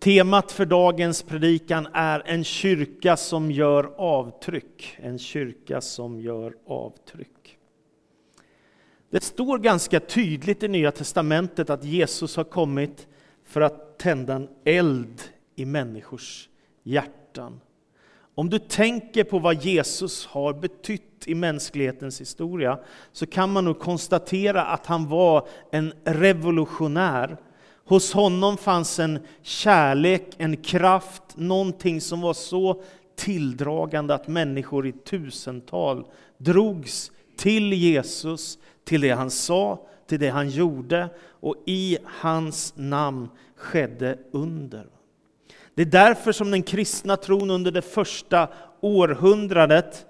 Temat för dagens predikan är en kyrka som gör avtryck. En kyrka som gör avtryck. Det står ganska tydligt i Nya Testamentet att Jesus har kommit för att tända en eld i människors hjärtan. Om du tänker på vad Jesus har betytt i mänsklighetens historia så kan man nog konstatera att han var en revolutionär Hos honom fanns en kärlek, en kraft, någonting som var så tilldragande att människor i tusental drogs till Jesus, till det han sa, till det han gjorde och i hans namn skedde under. Det är därför som den kristna tron under det första århundradet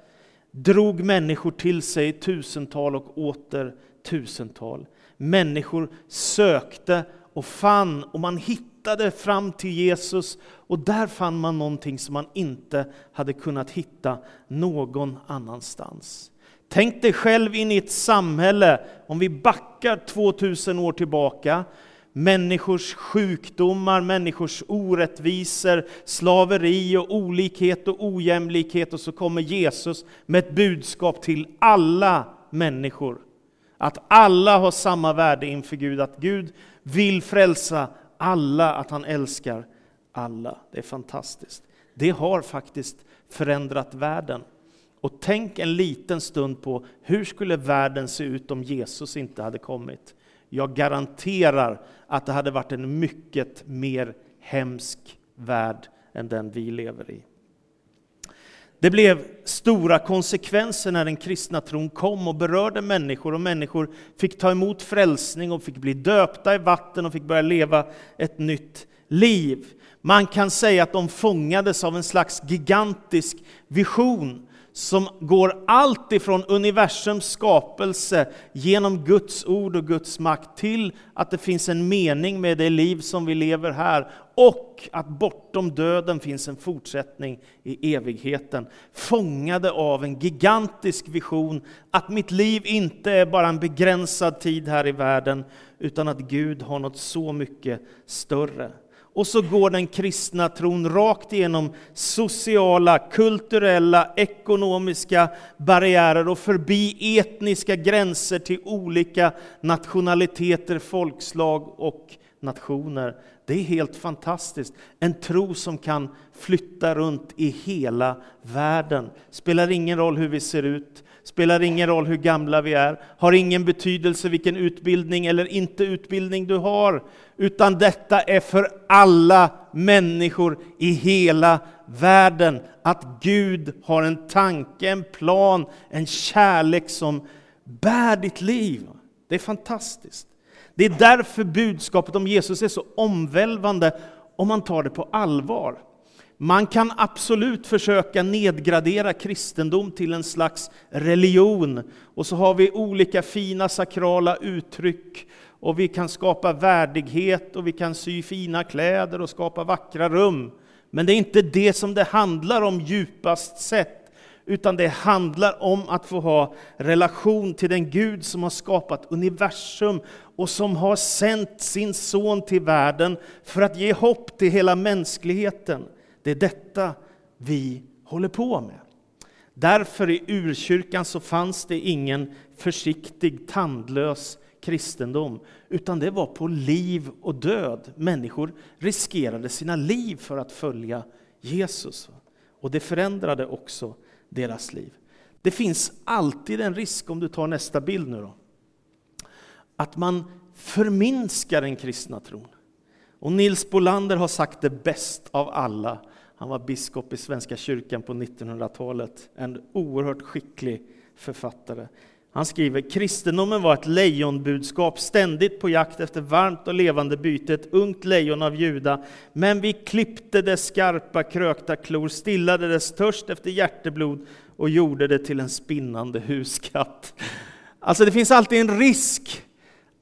drog människor till sig tusental och åter tusental. Människor sökte och fann och man hittade fram till Jesus och där fann man någonting som man inte hade kunnat hitta någon annanstans. Tänk dig själv in i ett samhälle, om vi backar 2000 år tillbaka, människors sjukdomar, människors orättvisor, slaveri och olikhet och ojämlikhet och så kommer Jesus med ett budskap till alla människor. Att alla har samma värde inför Gud, att Gud vill frälsa alla, att han älskar alla. Det är fantastiskt. Det har faktiskt förändrat världen. Och tänk en liten stund på hur skulle världen se ut om Jesus inte hade kommit? Jag garanterar att det hade varit en mycket mer hemsk värld än den vi lever i. Det blev stora konsekvenser när den kristna tron kom och berörde människor och människor fick ta emot frälsning och fick bli döpta i vatten och fick börja leva ett nytt liv. Man kan säga att de fångades av en slags gigantisk vision som går allt ifrån universums skapelse genom Guds ord och Guds makt till att det finns en mening med det liv som vi lever här och att bortom döden finns en fortsättning i evigheten. Fångade av en gigantisk vision att mitt liv inte är bara en begränsad tid här i världen utan att Gud har något så mycket större. Och så går den kristna tron rakt igenom sociala, kulturella, ekonomiska barriärer och förbi etniska gränser till olika nationaliteter, folkslag och nationer. Det är helt fantastiskt. En tro som kan flytta runt i hela världen. Spelar ingen roll hur vi ser ut, spelar ingen roll hur gamla vi är, har ingen betydelse vilken utbildning eller inte utbildning du har, utan detta är för alla människor i hela världen. Att Gud har en tanke, en plan, en kärlek som bär ditt liv. Det är fantastiskt. Det är därför budskapet om Jesus är så omvälvande om man tar det på allvar. Man kan absolut försöka nedgradera kristendom till en slags religion. Och så har vi olika fina sakrala uttryck. Och vi kan skapa värdighet och vi kan sy fina kläder och skapa vackra rum. Men det är inte det som det handlar om djupast sett utan det handlar om att få ha relation till den Gud som har skapat universum och som har sänt sin son till världen för att ge hopp till hela mänskligheten. Det är detta vi håller på med. Därför i urkyrkan så fanns det ingen försiktig, tandlös kristendom, utan det var på liv och död. Människor riskerade sina liv för att följa Jesus. Och det förändrade också deras liv. Det finns alltid en risk, om du tar nästa bild nu då, att man förminskar den kristna tron. Och Nils Bolander har sagt det bäst av alla. Han var biskop i Svenska kyrkan på 1900-talet, en oerhört skicklig författare. Han skriver, kristendomen var ett lejonbudskap, ständigt på jakt efter varmt och levande byte, ett ungt lejon av Juda. Men vi klippte dess skarpa krökta klor, stillade dess törst efter hjärteblod och gjorde det till en spinnande huskatt. Alltså det finns alltid en risk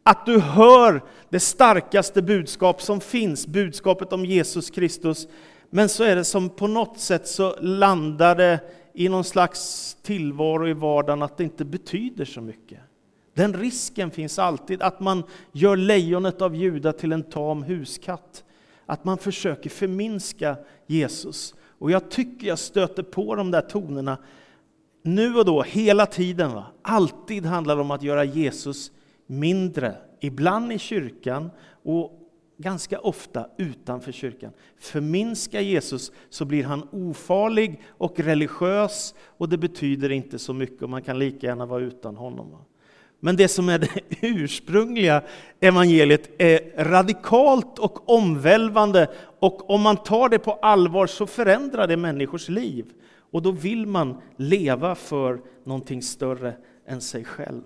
att du hör det starkaste budskap som finns, budskapet om Jesus Kristus. Men så är det som på något sätt så landar det i någon slags tillvaro i vardagen att det inte betyder så mycket. Den risken finns alltid, att man gör lejonet av Juda till en tam huskatt. att man försöker förminska Jesus. Och jag tycker jag stöter på de där tonerna nu och då, hela tiden. Va? Alltid handlar det om att göra Jesus mindre. Ibland i kyrkan och ganska ofta utanför kyrkan. Förminska Jesus så blir han ofarlig och religiös och det betyder inte så mycket och man kan lika gärna vara utan honom. Men det som är det ursprungliga evangeliet är radikalt och omvälvande och om man tar det på allvar så förändrar det människors liv. Och då vill man leva för någonting större än sig själv.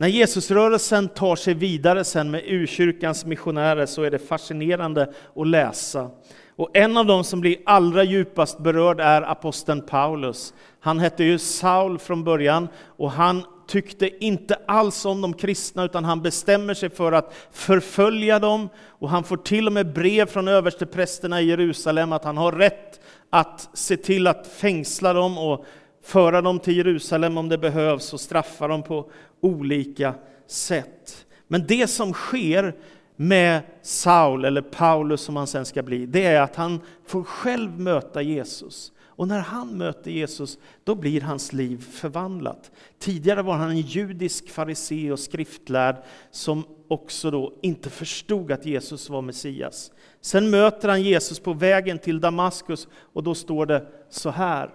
När Jesusrörelsen tar sig vidare sen med urkyrkans missionärer så är det fascinerande att läsa. Och en av dem som blir allra djupast berörd är aposteln Paulus. Han hette ju Saul från början och han tyckte inte alls om de kristna utan han bestämmer sig för att förfölja dem och han får till och med brev från översteprästerna i Jerusalem att han har rätt att se till att fängsla dem och föra dem till Jerusalem om det behövs och straffa dem på olika sätt. Men det som sker med Saul, eller Paulus som han sen ska bli, det är att han får själv möta Jesus. Och när han möter Jesus, då blir hans liv förvandlat. Tidigare var han en judisk farisé och skriftlärd som också då inte förstod att Jesus var Messias. Sen möter han Jesus på vägen till Damaskus och då står det så här.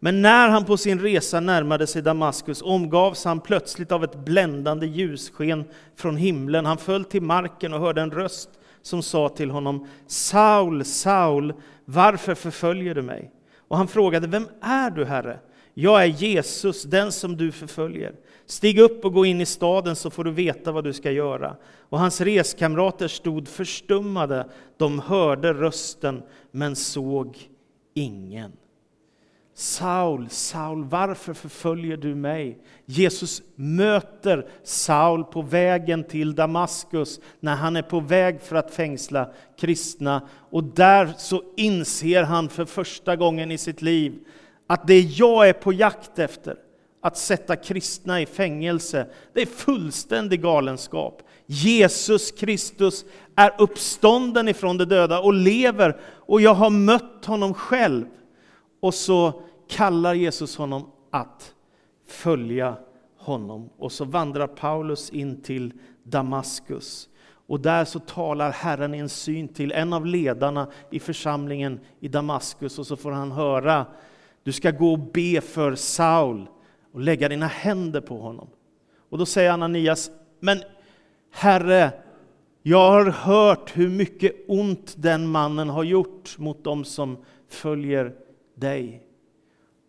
Men när han på sin resa närmade sig Damaskus omgavs han plötsligt av ett bländande ljussken från himlen. Han föll till marken och hörde en röst som sa till honom Saul, Saul, varför förföljer du mig? Och han frågade, vem är du, Herre? Jag är Jesus, den som du förföljer. Stig upp och gå in i staden så får du veta vad du ska göra. Och hans reskamrater stod förstummade. De hörde rösten men såg ingen. Saul, Saul, varför förföljer du mig? Jesus möter Saul på vägen till Damaskus när han är på väg för att fängsla kristna. Och där så inser han för första gången i sitt liv att det jag är på jakt efter, att sätta kristna i fängelse, det är fullständig galenskap. Jesus Kristus är uppstånden ifrån de döda och lever och jag har mött honom själv. Och så kallar Jesus honom att följa honom. Och så vandrar Paulus in till Damaskus. Och där så talar Herren i en syn till en av ledarna i församlingen i Damaskus och så får han höra du ska gå och be för Saul och lägga dina händer på honom. Och då säger Ananias, men Herre, jag har hört hur mycket ont den mannen har gjort mot dem som följer dig.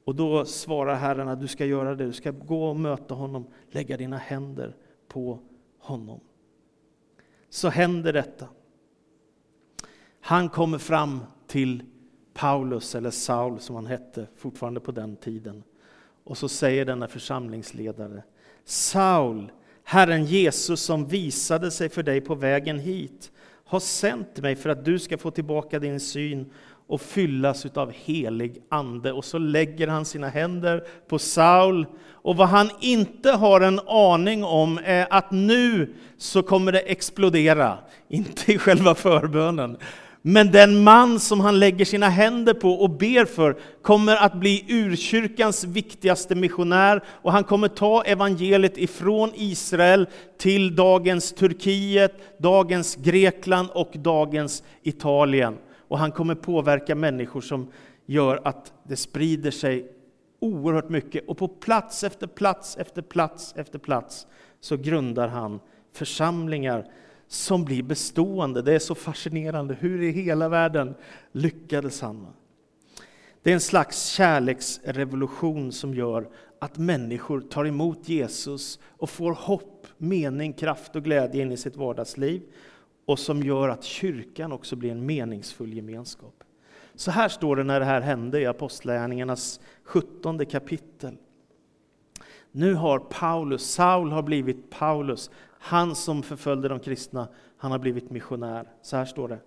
Och då svarar Herren att du ska göra det, du ska gå och möta honom, lägga dina händer på honom. Så händer detta. Han kommer fram till Paulus, eller Saul som han hette fortfarande på den tiden. Och så säger denna församlingsledare, Saul, Herren Jesus som visade sig för dig på vägen hit, har sänt mig för att du ska få tillbaka din syn och fyllas av helig ande. Och så lägger han sina händer på Saul. Och vad han inte har en aning om är att nu så kommer det explodera, inte i själva förbönen. Men den man som han lägger sina händer på och ber för kommer att bli urkyrkans viktigaste missionär och han kommer ta evangeliet ifrån Israel till dagens Turkiet, dagens Grekland och dagens Italien. Och han kommer påverka människor som gör att det sprider sig oerhört mycket. Och på plats efter plats efter plats efter plats så grundar han församlingar som blir bestående. Det är så fascinerande. Hur i hela världen lyckades han? Det är en slags kärleksrevolution som gör att människor tar emot Jesus och får hopp, mening, kraft och glädje in i sitt vardagsliv och som gör att kyrkan också blir en meningsfull gemenskap. Så här står det när det här hände i Apostlagärningarnas 17 kapitel. Nu har Paulus, Saul har blivit Paulus, han som förföljde de kristna, han har blivit missionär. Så här står det.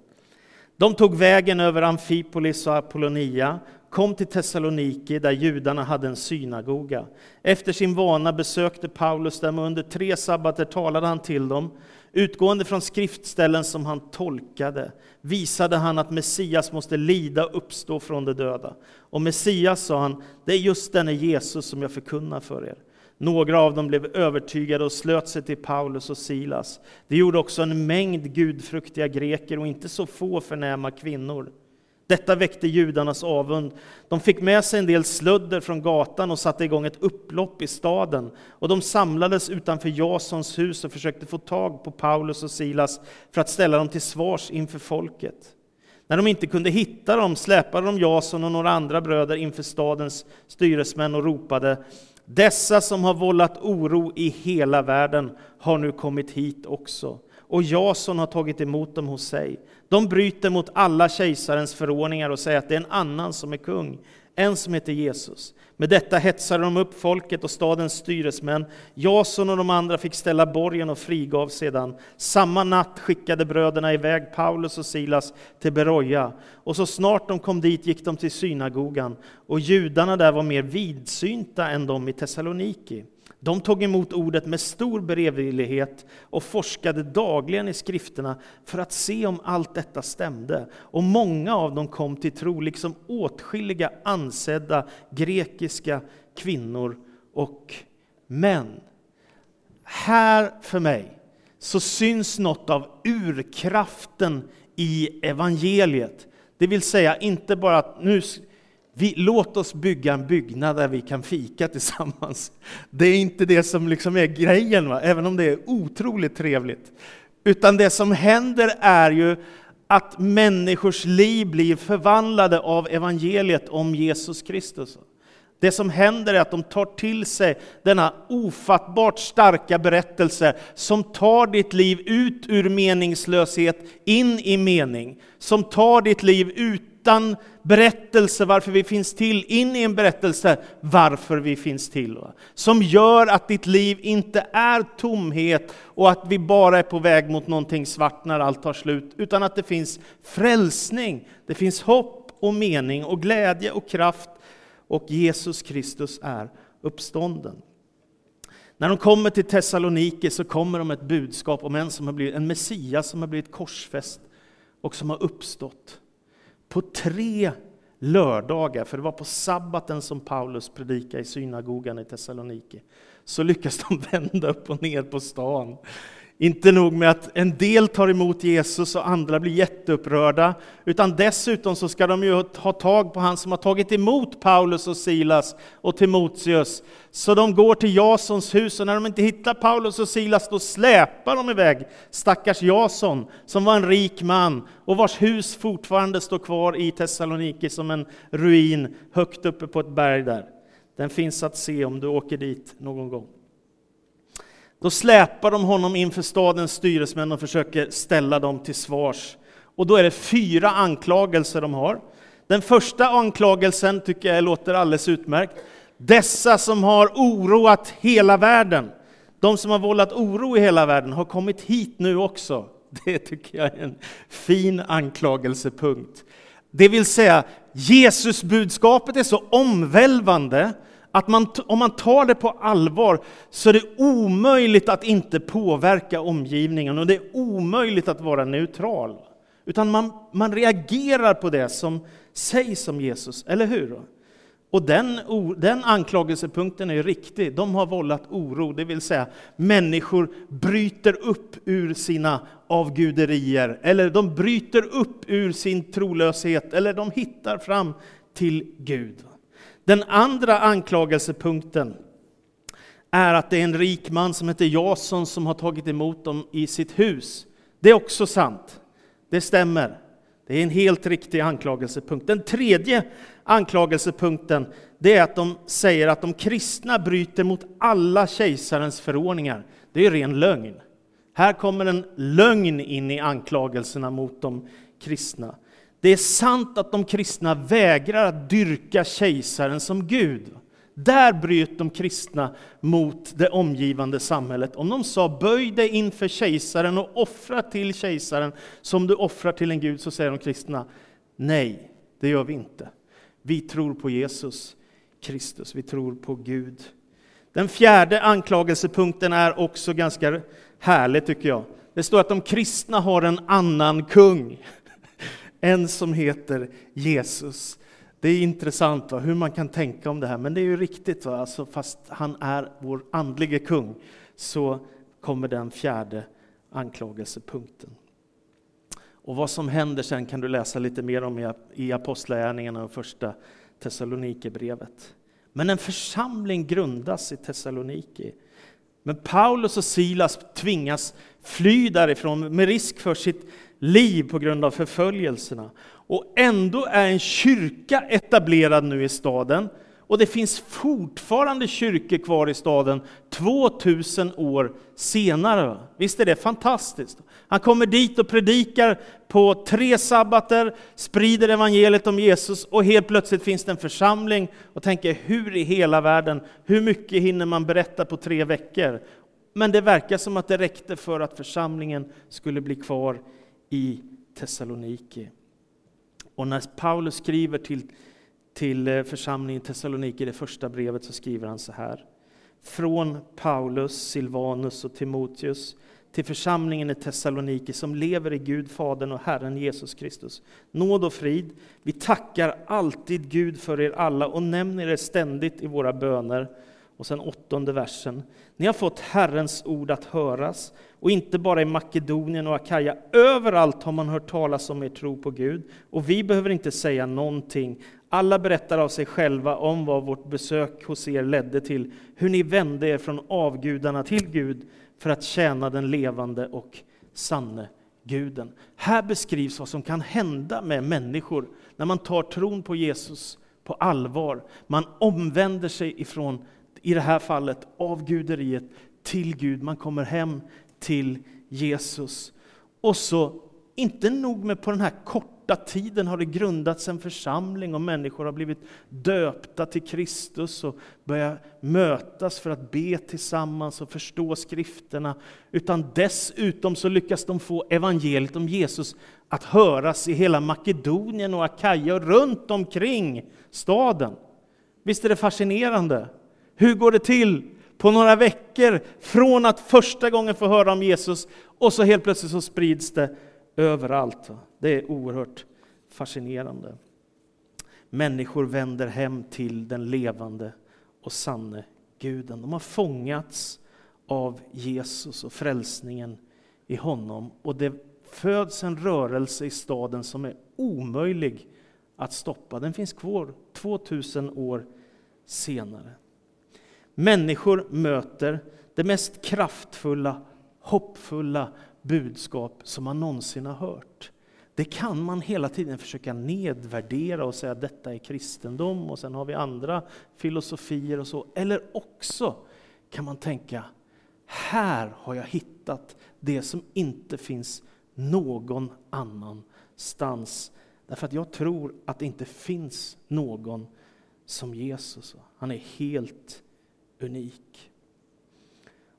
De tog vägen över Amfipolis och Apollonia, kom till Thessaloniki där judarna hade en synagoga. Efter sin vana besökte Paulus dem och under tre sabbater talade han till dem. Utgående från skriftställen som han tolkade visade han att Messias måste lida och uppstå från de döda. Och Messias, sa han, det är just denne Jesus som jag förkunnar för er. Några av dem blev övertygade och slöt sig till Paulus och Silas. Det gjorde också en mängd gudfruktiga greker och inte så få förnäma kvinnor. Detta väckte judarnas avund. De fick med sig en del slödder från gatan och satte igång ett upplopp i staden. Och de samlades utanför Jasons hus och försökte få tag på Paulus och Silas för att ställa dem till svars inför folket. När de inte kunde hitta dem släpade de Jason och några andra bröder inför stadens styresmän och ropade Dessa som har vållat oro i hela världen har nu kommit hit också och Jason har tagit emot dem hos sig. De bryter mot alla kejsarens förordningar och säger att det är en annan som är kung, en som heter Jesus. Med detta hetsade de upp folket och stadens styresmän. Jason och de andra fick ställa borgen och frigav sedan. Samma natt skickade bröderna iväg Paulus och Silas till Beroja. Och så snart de kom dit gick de till synagogan. Och judarna där var mer vidsynta än de i Thessaloniki. De tog emot ordet med stor beredvillighet och forskade dagligen i skrifterna för att se om allt detta stämde. Och många av dem kom till tro, liksom åtskilliga ansedda grekiska kvinnor och män. Här för mig så syns något av urkraften i evangeliet. Det vill säga inte bara att nu vi, låt oss bygga en byggnad där vi kan fika tillsammans. Det är inte det som liksom är grejen, va? även om det är otroligt trevligt. Utan det som händer är ju att människors liv blir förvandlade av evangeliet om Jesus Kristus. Det som händer är att de tar till sig denna ofattbart starka berättelse som tar ditt liv ut ur meningslöshet in i mening. Som tar ditt liv ut utan berättelse varför vi finns till, in i en berättelse varför vi finns till. Som gör att ditt liv inte är tomhet och att vi bara är på väg mot någonting svart när allt tar slut, utan att det finns frälsning, det finns hopp och mening och glädje och kraft och Jesus Kristus är uppstånden. När de kommer till Thessaloniki så kommer de med ett budskap om en, som har blivit, en Messias som har blivit korsfäst och som har uppstått. På tre lördagar, för det var på sabbaten som Paulus predikade i synagogan i Thessaloniki, så lyckas de vända upp och ner på stan. Inte nog med att en del tar emot Jesus och andra blir jätteupprörda, utan dessutom så ska de ju ha tag på han som har tagit emot Paulus och Silas och Timoteus. Så de går till Jasons hus och när de inte hittar Paulus och Silas då släpar de iväg stackars Jason som var en rik man och vars hus fortfarande står kvar i Thessaloniki som en ruin högt uppe på ett berg där. Den finns att se om du åker dit någon gång. Då släpar de honom inför stadens styresmän och försöker ställa dem till svars. Och då är det fyra anklagelser de har. Den första anklagelsen tycker jag låter alldeles utmärkt. Dessa som har oroat hela världen, de som har vållat oro i hela världen, har kommit hit nu också. Det tycker jag är en fin anklagelsepunkt. Det vill säga, Jesusbudskapet är så omvälvande att man, om man tar det på allvar så är det omöjligt att inte påverka omgivningen och det är omöjligt att vara neutral. Utan man, man reagerar på det som sägs om Jesus, eller hur? Och den, den anklagelsepunkten är riktig. De har vållat oro, det vill säga människor bryter upp ur sina avguderier, eller de bryter upp ur sin trolöshet, eller de hittar fram till Gud. Den andra anklagelsepunkten är att det är en rik man som heter Jason som har tagit emot dem i sitt hus. Det är också sant. Det stämmer. Det är en helt riktig anklagelsepunkt. Den tredje anklagelsepunkten det är att de säger att de kristna bryter mot alla kejsarens förordningar. Det är ren lögn. Här kommer en lögn in i anklagelserna mot de kristna. Det är sant att de kristna vägrar att dyrka kejsaren som Gud. Där bröt de kristna mot det omgivande samhället. Om de sa böj dig inför kejsaren och offra till kejsaren som du offrar till en Gud, så säger de kristna nej, det gör vi inte. Vi tror på Jesus Kristus, vi tror på Gud. Den fjärde anklagelsepunkten är också ganska härlig tycker jag. Det står att de kristna har en annan kung. En som heter Jesus. Det är intressant va? hur man kan tänka om det här, men det är ju riktigt. Va? Alltså, fast han är vår andlige kung, så kommer den fjärde anklagelsepunkten. Och vad som händer sen kan du läsa lite mer om i Apostlagärningarna och första Thessalonikerbrevet. Men en församling grundas i Thessaloniki. Men Paulus och Silas tvingas fly därifrån med risk för sitt liv på grund av förföljelserna. Och ändå är en kyrka etablerad nu i staden. Och det finns fortfarande kyrkor kvar i staden 2000 år senare. Visst är det fantastiskt? Han kommer dit och predikar på tre sabbater, sprider evangeliet om Jesus och helt plötsligt finns det en församling och tänker hur i hela världen, hur mycket hinner man berätta på tre veckor? Men det verkar som att det räckte för att församlingen skulle bli kvar i Thessaloniki. Och när Paulus skriver till, till eh, församlingen i Thessaloniki, det första brevet, så skriver han så här. Från Paulus, Silvanus och Timoteus till församlingen i Thessaloniki som lever i Gud, Fadern och Herren Jesus Kristus. Nåd och frid. Vi tackar alltid Gud för er alla och nämner er ständigt i våra böner. Och sen åttonde versen. Ni har fått Herrens ord att höras, och inte bara i Makedonien och Akaja. Överallt har man hört talas om er tro på Gud, och vi behöver inte säga någonting. Alla berättar av sig själva om vad vårt besök hos er ledde till, hur ni vände er från avgudarna till Gud för att tjäna den levande och sanne Guden. Här beskrivs vad som kan hända med människor när man tar tron på Jesus på allvar. Man omvänder sig ifrån i det här fallet avguderiet till Gud. Man kommer hem till Jesus. Och så, inte nog med på den här korta tiden har det grundats en församling och människor har blivit döpta till Kristus och börjat mötas för att be tillsammans och förstå skrifterna. Utan dessutom så lyckas de få evangeliet om Jesus att höras i hela Makedonien och Akaja och runt omkring staden. Visst är det fascinerande? Hur går det till på några veckor från att första gången få höra om Jesus och så helt plötsligt så sprids det överallt. Det är oerhört fascinerande. Människor vänder hem till den levande och sanne Guden. De har fångats av Jesus och frälsningen i honom. Och det föds en rörelse i staden som är omöjlig att stoppa. Den finns kvar 2000 år senare. Människor möter det mest kraftfulla, hoppfulla budskap som man någonsin har hört. Det kan man hela tiden försöka nedvärdera och säga att detta är kristendom och sen har vi andra filosofier och så. Eller också kan man tänka, här har jag hittat det som inte finns någon annanstans. Därför att jag tror att det inte finns någon som Jesus. Han är helt unik.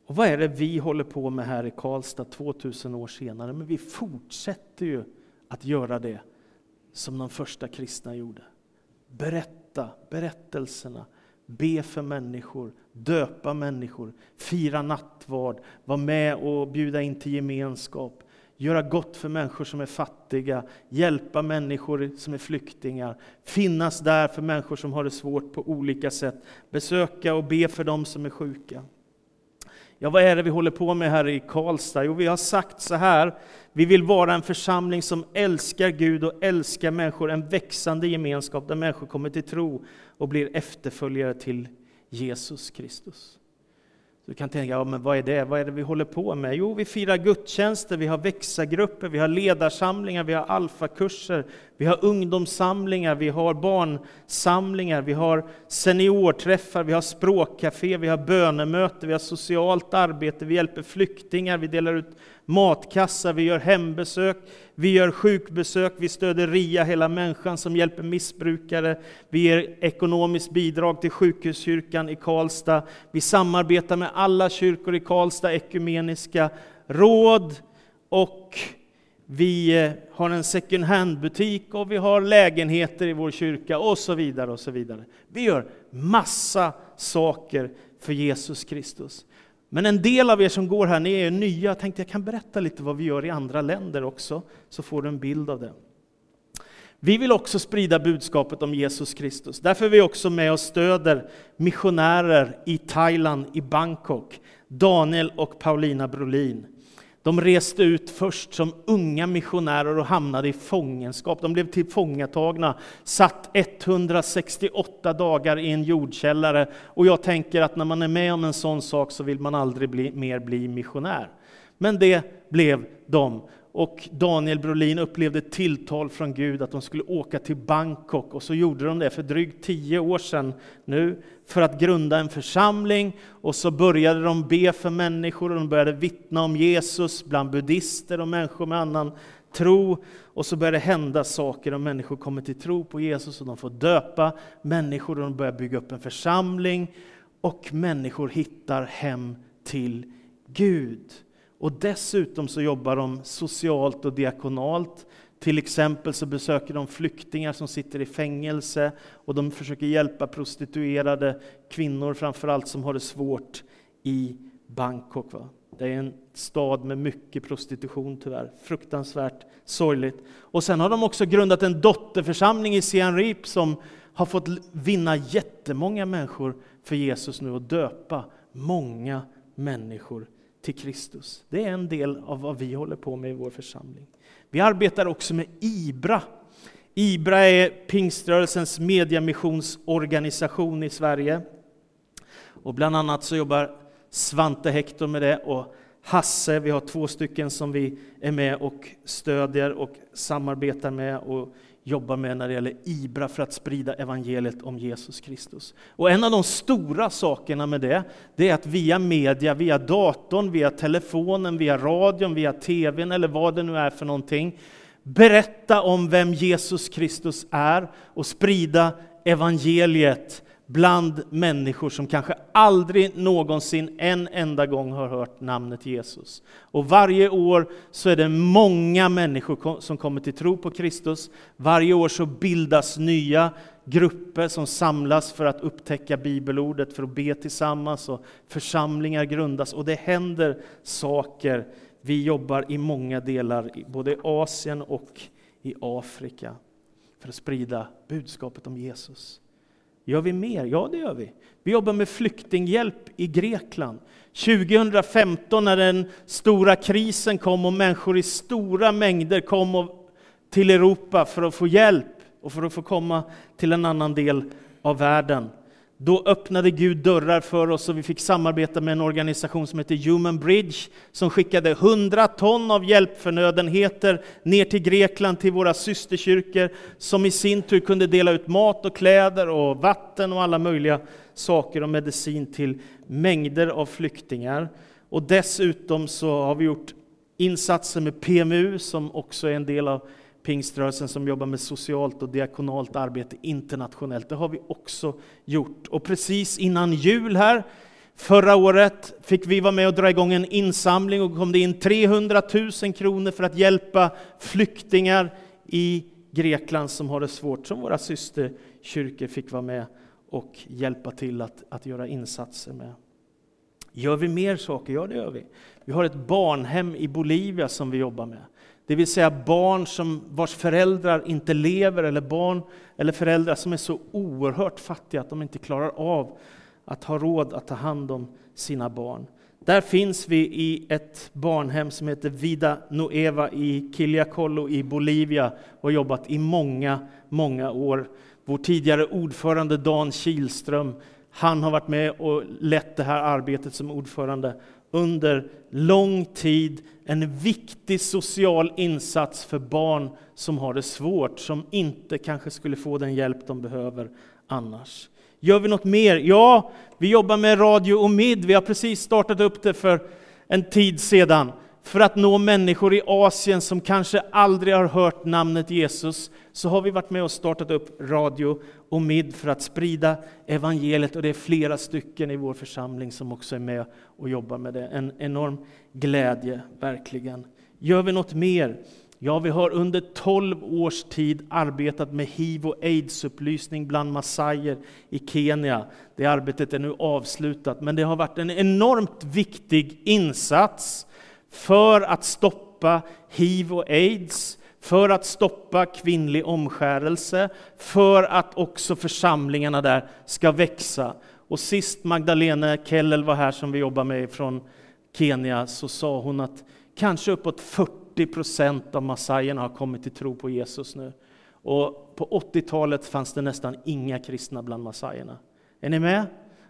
Och vad är det vi håller på med här i Karlstad 2000 år senare? Men vi fortsätter ju att göra det som de första kristna gjorde. Berätta berättelserna, be för människor, döpa människor, fira nattvard, vara med och bjuda in till gemenskap, göra gott för människor som är fattiga, hjälpa människor som är flyktingar, finnas där för människor som har det svårt på olika sätt, besöka och be för dem som är sjuka. Ja, vad är det vi håller på med här i Karlstad? Jo, vi har sagt så här, vi vill vara en församling som älskar Gud och älskar människor, en växande gemenskap där människor kommer till tro och blir efterföljare till Jesus Kristus. Du kan tänka, ja, men vad är det? Vad är det vi håller på med? Jo, vi firar gudstjänster, vi har växargrupper, vi har ledarsamlingar, vi har alfakurser, vi har ungdomssamlingar, vi har barnsamlingar, vi har seniorträffar, vi har språkcafé, vi har bönemöte, vi har socialt arbete, vi hjälper flyktingar, vi delar ut matkassar, vi gör hembesök, vi gör sjukbesök, vi stöder RIA, hela människan som hjälper missbrukare, vi ger ekonomiskt bidrag till sjukhuskyrkan i Karlstad, vi samarbetar med alla kyrkor i Karlstad, ekumeniska råd och vi eh, har en second hand-butik och vi har lägenheter i vår kyrka och så vidare. och så vidare. Vi gör massa saker för Jesus Kristus. Men en del av er som går här, ni är nya, jag tänkte jag kan berätta lite vad vi gör i andra länder också, så får du en bild av det. Vi vill också sprida budskapet om Jesus Kristus. Därför är vi också med och stöder missionärer i Thailand, i Bangkok. Daniel och Paulina Brolin. De reste ut först som unga missionärer och hamnade i fångenskap. De blev tillfångatagna, satt 168 dagar i en jordkällare. Och jag tänker att när man är med om en sån sak så vill man aldrig bli, mer bli missionär. Men det blev de och Daniel Brolin upplevde ett tilltal från Gud att de skulle åka till Bangkok. Och så gjorde de det för drygt tio år sedan nu för att grunda en församling. Och så började de be för människor och de började vittna om Jesus bland buddister och människor med annan tro. Och så började det hända saker och människor kommer till tro på Jesus och de får döpa människor och de börjar bygga upp en församling. Och människor hittar hem till Gud. Och dessutom så jobbar de socialt och diakonalt. Till exempel så besöker de flyktingar som sitter i fängelse och de försöker hjälpa prostituerade kvinnor framförallt som har det svårt i Bangkok. Va? Det är en stad med mycket prostitution tyvärr. Fruktansvärt sorgligt. Och sen har de också grundat en dotterförsamling i Siem Reap som har fått vinna jättemånga människor för Jesus nu och döpa många människor till Kristus. Det är en del av vad vi håller på med i vår församling. Vi arbetar också med IBRA. IBRA är pingströrelsens mediamissionsorganisation i Sverige. Och bland annat så jobbar Svante Hector med det och Hasse, vi har två stycken som vi är med och stödjer och samarbetar med och jobbar med när det gäller IBRA för att sprida evangeliet om Jesus Kristus. Och en av de stora sakerna med det, det är att via media, via datorn, via telefonen, via radion, via tvn eller vad det nu är för någonting, berätta om vem Jesus Kristus är och sprida evangeliet bland människor som kanske aldrig någonsin en enda gång har hört namnet Jesus. Och varje år så är det många människor som kommer till tro på Kristus. Varje år så bildas nya grupper som samlas för att upptäcka bibelordet, för att be tillsammans och församlingar grundas och det händer saker. Vi jobbar i många delar, både i Asien och i Afrika, för att sprida budskapet om Jesus. Gör vi mer? Ja, det gör vi. Vi jobbar med flyktinghjälp i Grekland. 2015 när den stora krisen kom och människor i stora mängder kom till Europa för att få hjälp och för att få komma till en annan del av världen. Då öppnade Gud dörrar för oss och vi fick samarbeta med en organisation som heter Human Bridge som skickade 100 ton av hjälpförnödenheter ner till Grekland, till våra systerkyrkor, som i sin tur kunde dela ut mat och kläder och vatten och alla möjliga saker och medicin till mängder av flyktingar. Och dessutom så har vi gjort insatser med PMU som också är en del av pingströrelsen som jobbar med socialt och diakonalt arbete internationellt. Det har vi också gjort. Och precis innan jul här, förra året, fick vi vara med och dra igång en insamling och kom det in 300 000 kronor för att hjälpa flyktingar i Grekland som har det svårt, som våra systerkyrkor fick vara med och hjälpa till att, att göra insatser med. Gör vi mer saker? Ja, det gör vi. Vi har ett barnhem i Bolivia som vi jobbar med. Det vill säga barn som, vars föräldrar inte lever, eller barn eller föräldrar som är så oerhört fattiga att de inte klarar av att ha råd att ta hand om sina barn. Där finns vi i ett barnhem som heter Vida Nueva i Quillacollo i Bolivia och har jobbat i många, många år. Vår tidigare ordförande Dan Kilström, han har varit med och lett det här arbetet som ordförande under lång tid en viktig social insats för barn som har det svårt, som inte kanske skulle få den hjälp de behöver annars. Gör vi något mer? Ja, vi jobbar med Radio Omid, Vi har precis startat upp det för en tid sedan för att nå människor i Asien som kanske aldrig har hört namnet Jesus, så har vi varit med och startat upp Radio och Mid för att sprida evangeliet och det är flera stycken i vår församling som också är med och jobbar med det. En enorm glädje, verkligen. Gör vi något mer? Ja, vi har under 12 års tid arbetat med hiv och aids-upplysning bland massajer i Kenya. Det arbetet är nu avslutat, men det har varit en enormt viktig insats för att stoppa hiv och aids, för att stoppa kvinnlig omskärelse, för att också församlingarna där ska växa. Och sist Magdalena Kellel var här, som vi jobbar med från Kenya, så sa hon att kanske uppåt 40 procent av massajerna har kommit till tro på Jesus nu. Och på 80-talet fanns det nästan inga kristna bland massajerna. Är ni med?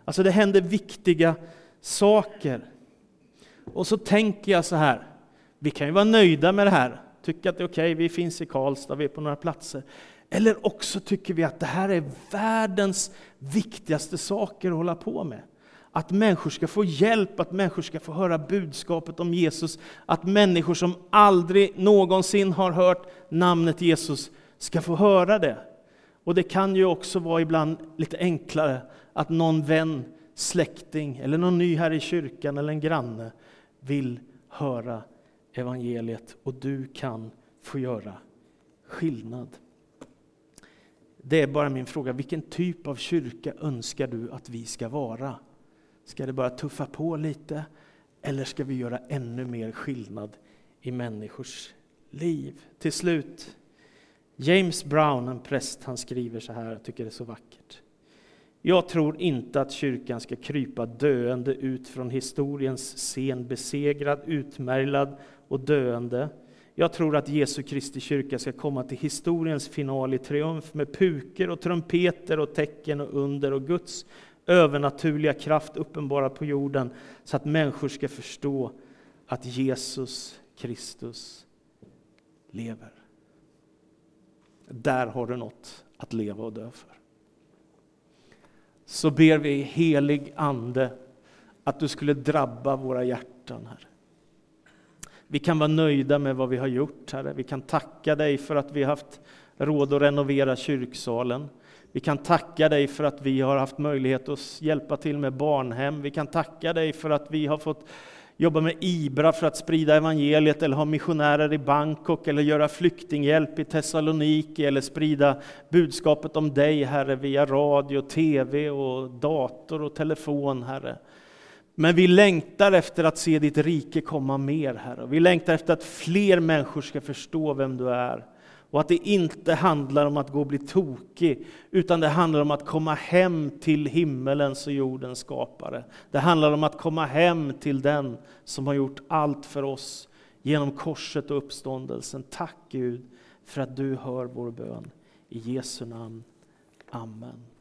Alltså det händer viktiga saker. Och så tänker jag så här, vi kan ju vara nöjda med det här, tycka att det är okej, okay, vi finns i Karlstad, vi är på några platser. Eller också tycker vi att det här är världens viktigaste saker att hålla på med. Att människor ska få hjälp, att människor ska få höra budskapet om Jesus. Att människor som aldrig någonsin har hört namnet Jesus ska få höra det. Och det kan ju också vara ibland lite enklare att någon vän, släkting eller någon ny här i kyrkan eller en granne vill höra evangeliet och du kan få göra skillnad. Det är bara min fråga, vilken typ av kyrka önskar du att vi ska vara? Ska det bara tuffa på lite? Eller ska vi göra ännu mer skillnad i människors liv? Till slut, James Brown, en präst, han skriver så här, jag tycker det är så vackert. Jag tror inte att kyrkan ska krypa döende ut från historiens scen, besegrad, utmärglad och döende. Jag tror att Jesu Kristi kyrka ska komma till historiens final i triumf med puker och trumpeter och tecken och under och Guds övernaturliga kraft uppenbara på jorden så att människor ska förstå att Jesus Kristus lever. Där har du något att leva och dö för. Så ber vi helig Ande att du skulle drabba våra hjärtan, här. Vi kan vara nöjda med vad vi har gjort, Herre. Vi kan tacka dig för att vi har haft råd att renovera kyrksalen. Vi kan tacka dig för att vi har haft möjlighet att hjälpa till med barnhem. Vi kan tacka dig för att vi har fått jobba med IBRA för att sprida evangeliet, eller ha missionärer i Bangkok, eller göra flyktinghjälp i Thessaloniki, eller sprida budskapet om dig, Herre, via radio, TV, och dator och telefon, Herre. Men vi längtar efter att se ditt rike komma mer, Herre. Vi längtar efter att fler människor ska förstå vem du är. Och att det inte handlar om att gå och bli tokig, utan det handlar om att komma hem till himmelens och jordens skapare. Det handlar om att komma hem till den som har gjort allt för oss genom korset och uppståndelsen. Tack Gud för att du hör vår bön. I Jesu namn. Amen.